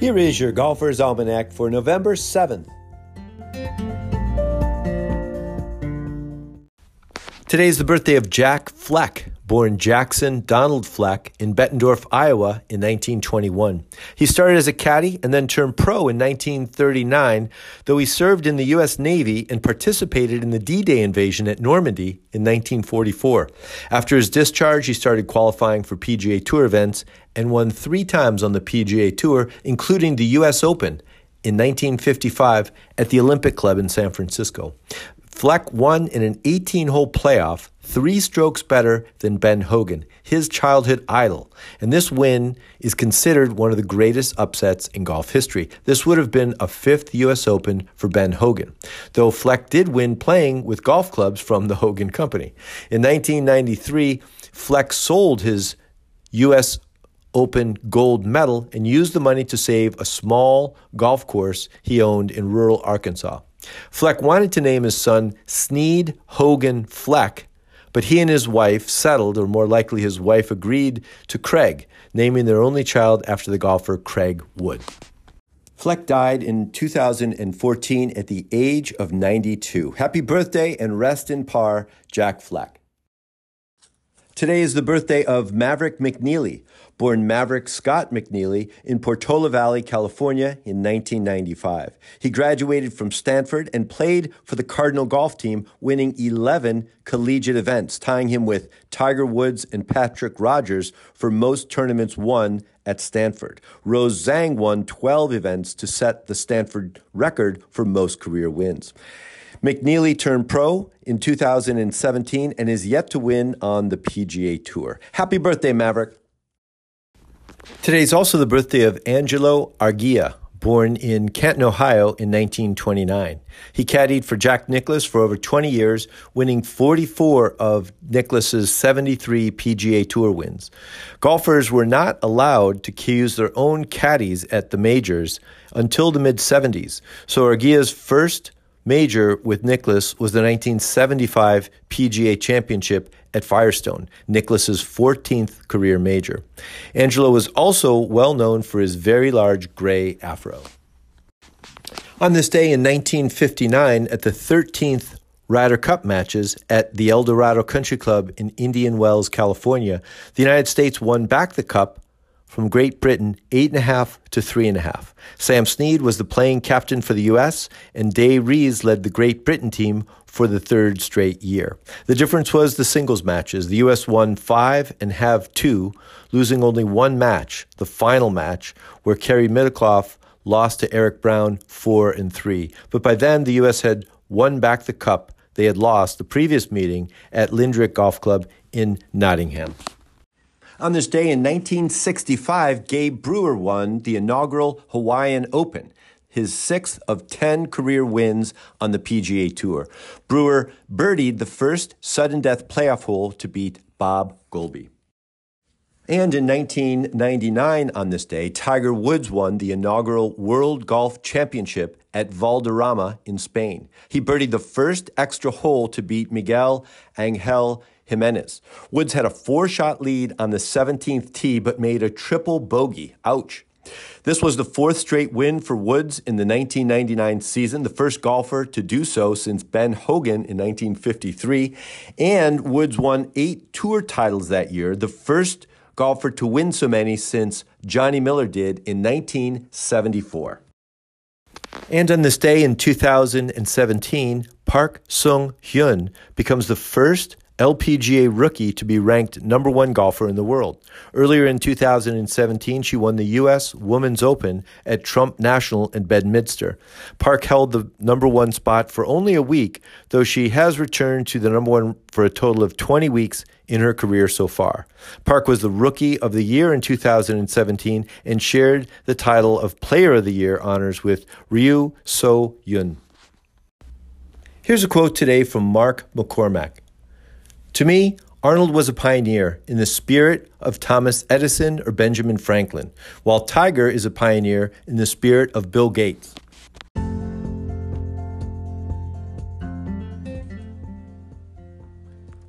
Here is your Golfer's Almanac for November 7th. Today is the birthday of Jack Fleck, born Jackson Donald Fleck in Bettendorf, Iowa in 1921. He started as a caddy and then turned pro in 1939, though he served in the U.S. Navy and participated in the D-Day invasion at Normandy in 1944. After his discharge, he started qualifying for PGA Tour events and won three times on the PGA Tour, including the U.S. Open in 1955 at the Olympic Club in San Francisco. Fleck won in an 18 hole playoff, three strokes better than Ben Hogan, his childhood idol. And this win is considered one of the greatest upsets in golf history. This would have been a fifth U.S. Open for Ben Hogan, though Fleck did win playing with golf clubs from the Hogan Company. In 1993, Fleck sold his U.S. Open gold medal and used the money to save a small golf course he owned in rural Arkansas. Fleck wanted to name his son Snead Hogan Fleck, but he and his wife settled, or more likely his wife agreed to Craig, naming their only child after the golfer Craig Wood. Fleck died in 2014 at the age of 92. Happy birthday and rest in par, Jack Fleck. Today is the birthday of Maverick McNealy, born Maverick Scott McNealy in Portola Valley, California in 1995. He graduated from Stanford and played for the Cardinal golf team, winning 11 collegiate events, tying him with Tiger Woods and Patrick Rodgers for most tournaments won at Stanford. Rose Zhang won 12 events to set the Stanford record for most career wins. McNealy turned pro in 2017 and is yet to win on the PGA Tour. Happy birthday, Maverick. Today is also the birthday of Angelo Argea, born in Canton, Ohio in 1929. He caddied for Jack Nicklaus for over 20 years, winning 44 of Nicklaus's 73 PGA Tour wins. Golfers were not allowed to use their own caddies at the majors until the mid 70s, so Argea's first major with Nicklaus was the 1975 PGA Championship at Firestone, Nicklaus's 14th career major. Angelo was also well known for his very large gray afro. On this day in 1959, at the 13th Ryder Cup matches at the El Dorado Country Club in Indian Wells, California, the United States won back the cup from Great Britain, eight and a half to three and a half. Sam Snead was the playing captain for the U.S., and Dai Rees led the Great Britain team for the third straight year. The difference was the singles matches. The U.S. won five and have two, losing only one match, the final match, where Cary Middlecoff lost to Eric Brown four and three. But by then, the U.S. had won back the cup they had lost the previous meeting at Lindrick Golf Club in Nottingham. On this day in 1965, Gay Brewer won the inaugural Hawaiian Open, his sixth of 10 career wins on the PGA Tour. Brewer birdied the first sudden death playoff hole to beat Bob Goalby. And in 1999, on this day, Tiger Woods won the inaugural World Golf Championship at Valderrama in Spain. He birdied the first extra hole to beat Miguel Angel Jimenez. Woods had a four shot lead on the 17th tee, but made a triple bogey. Ouch. This was the fourth straight win for Woods in the 1999 season, the first golfer to do so since Ben Hogan in 1953. And Woods won eight tour titles that year, the first golfer to win so many since Johnny Miller did in 1974. And on this day in 2017, Park Sung Hyun becomes the first LPGA rookie to be ranked number one golfer in the world. Earlier in 2017, she won the U.S. Women's Open at Trump National in Bedminster. Park held the number one spot for only a week, though she has returned to the number one for a total of 20 weeks in her career so far. Park was the Rookie of the Year in 2017 and shared the title of Player of the Year honors with Ryu So Yeon. Here's a quote today from Mark McCormack. To me, Arnold was a pioneer in the spirit of Thomas Edison or Benjamin Franklin, while Tiger is a pioneer in the spirit of Bill Gates.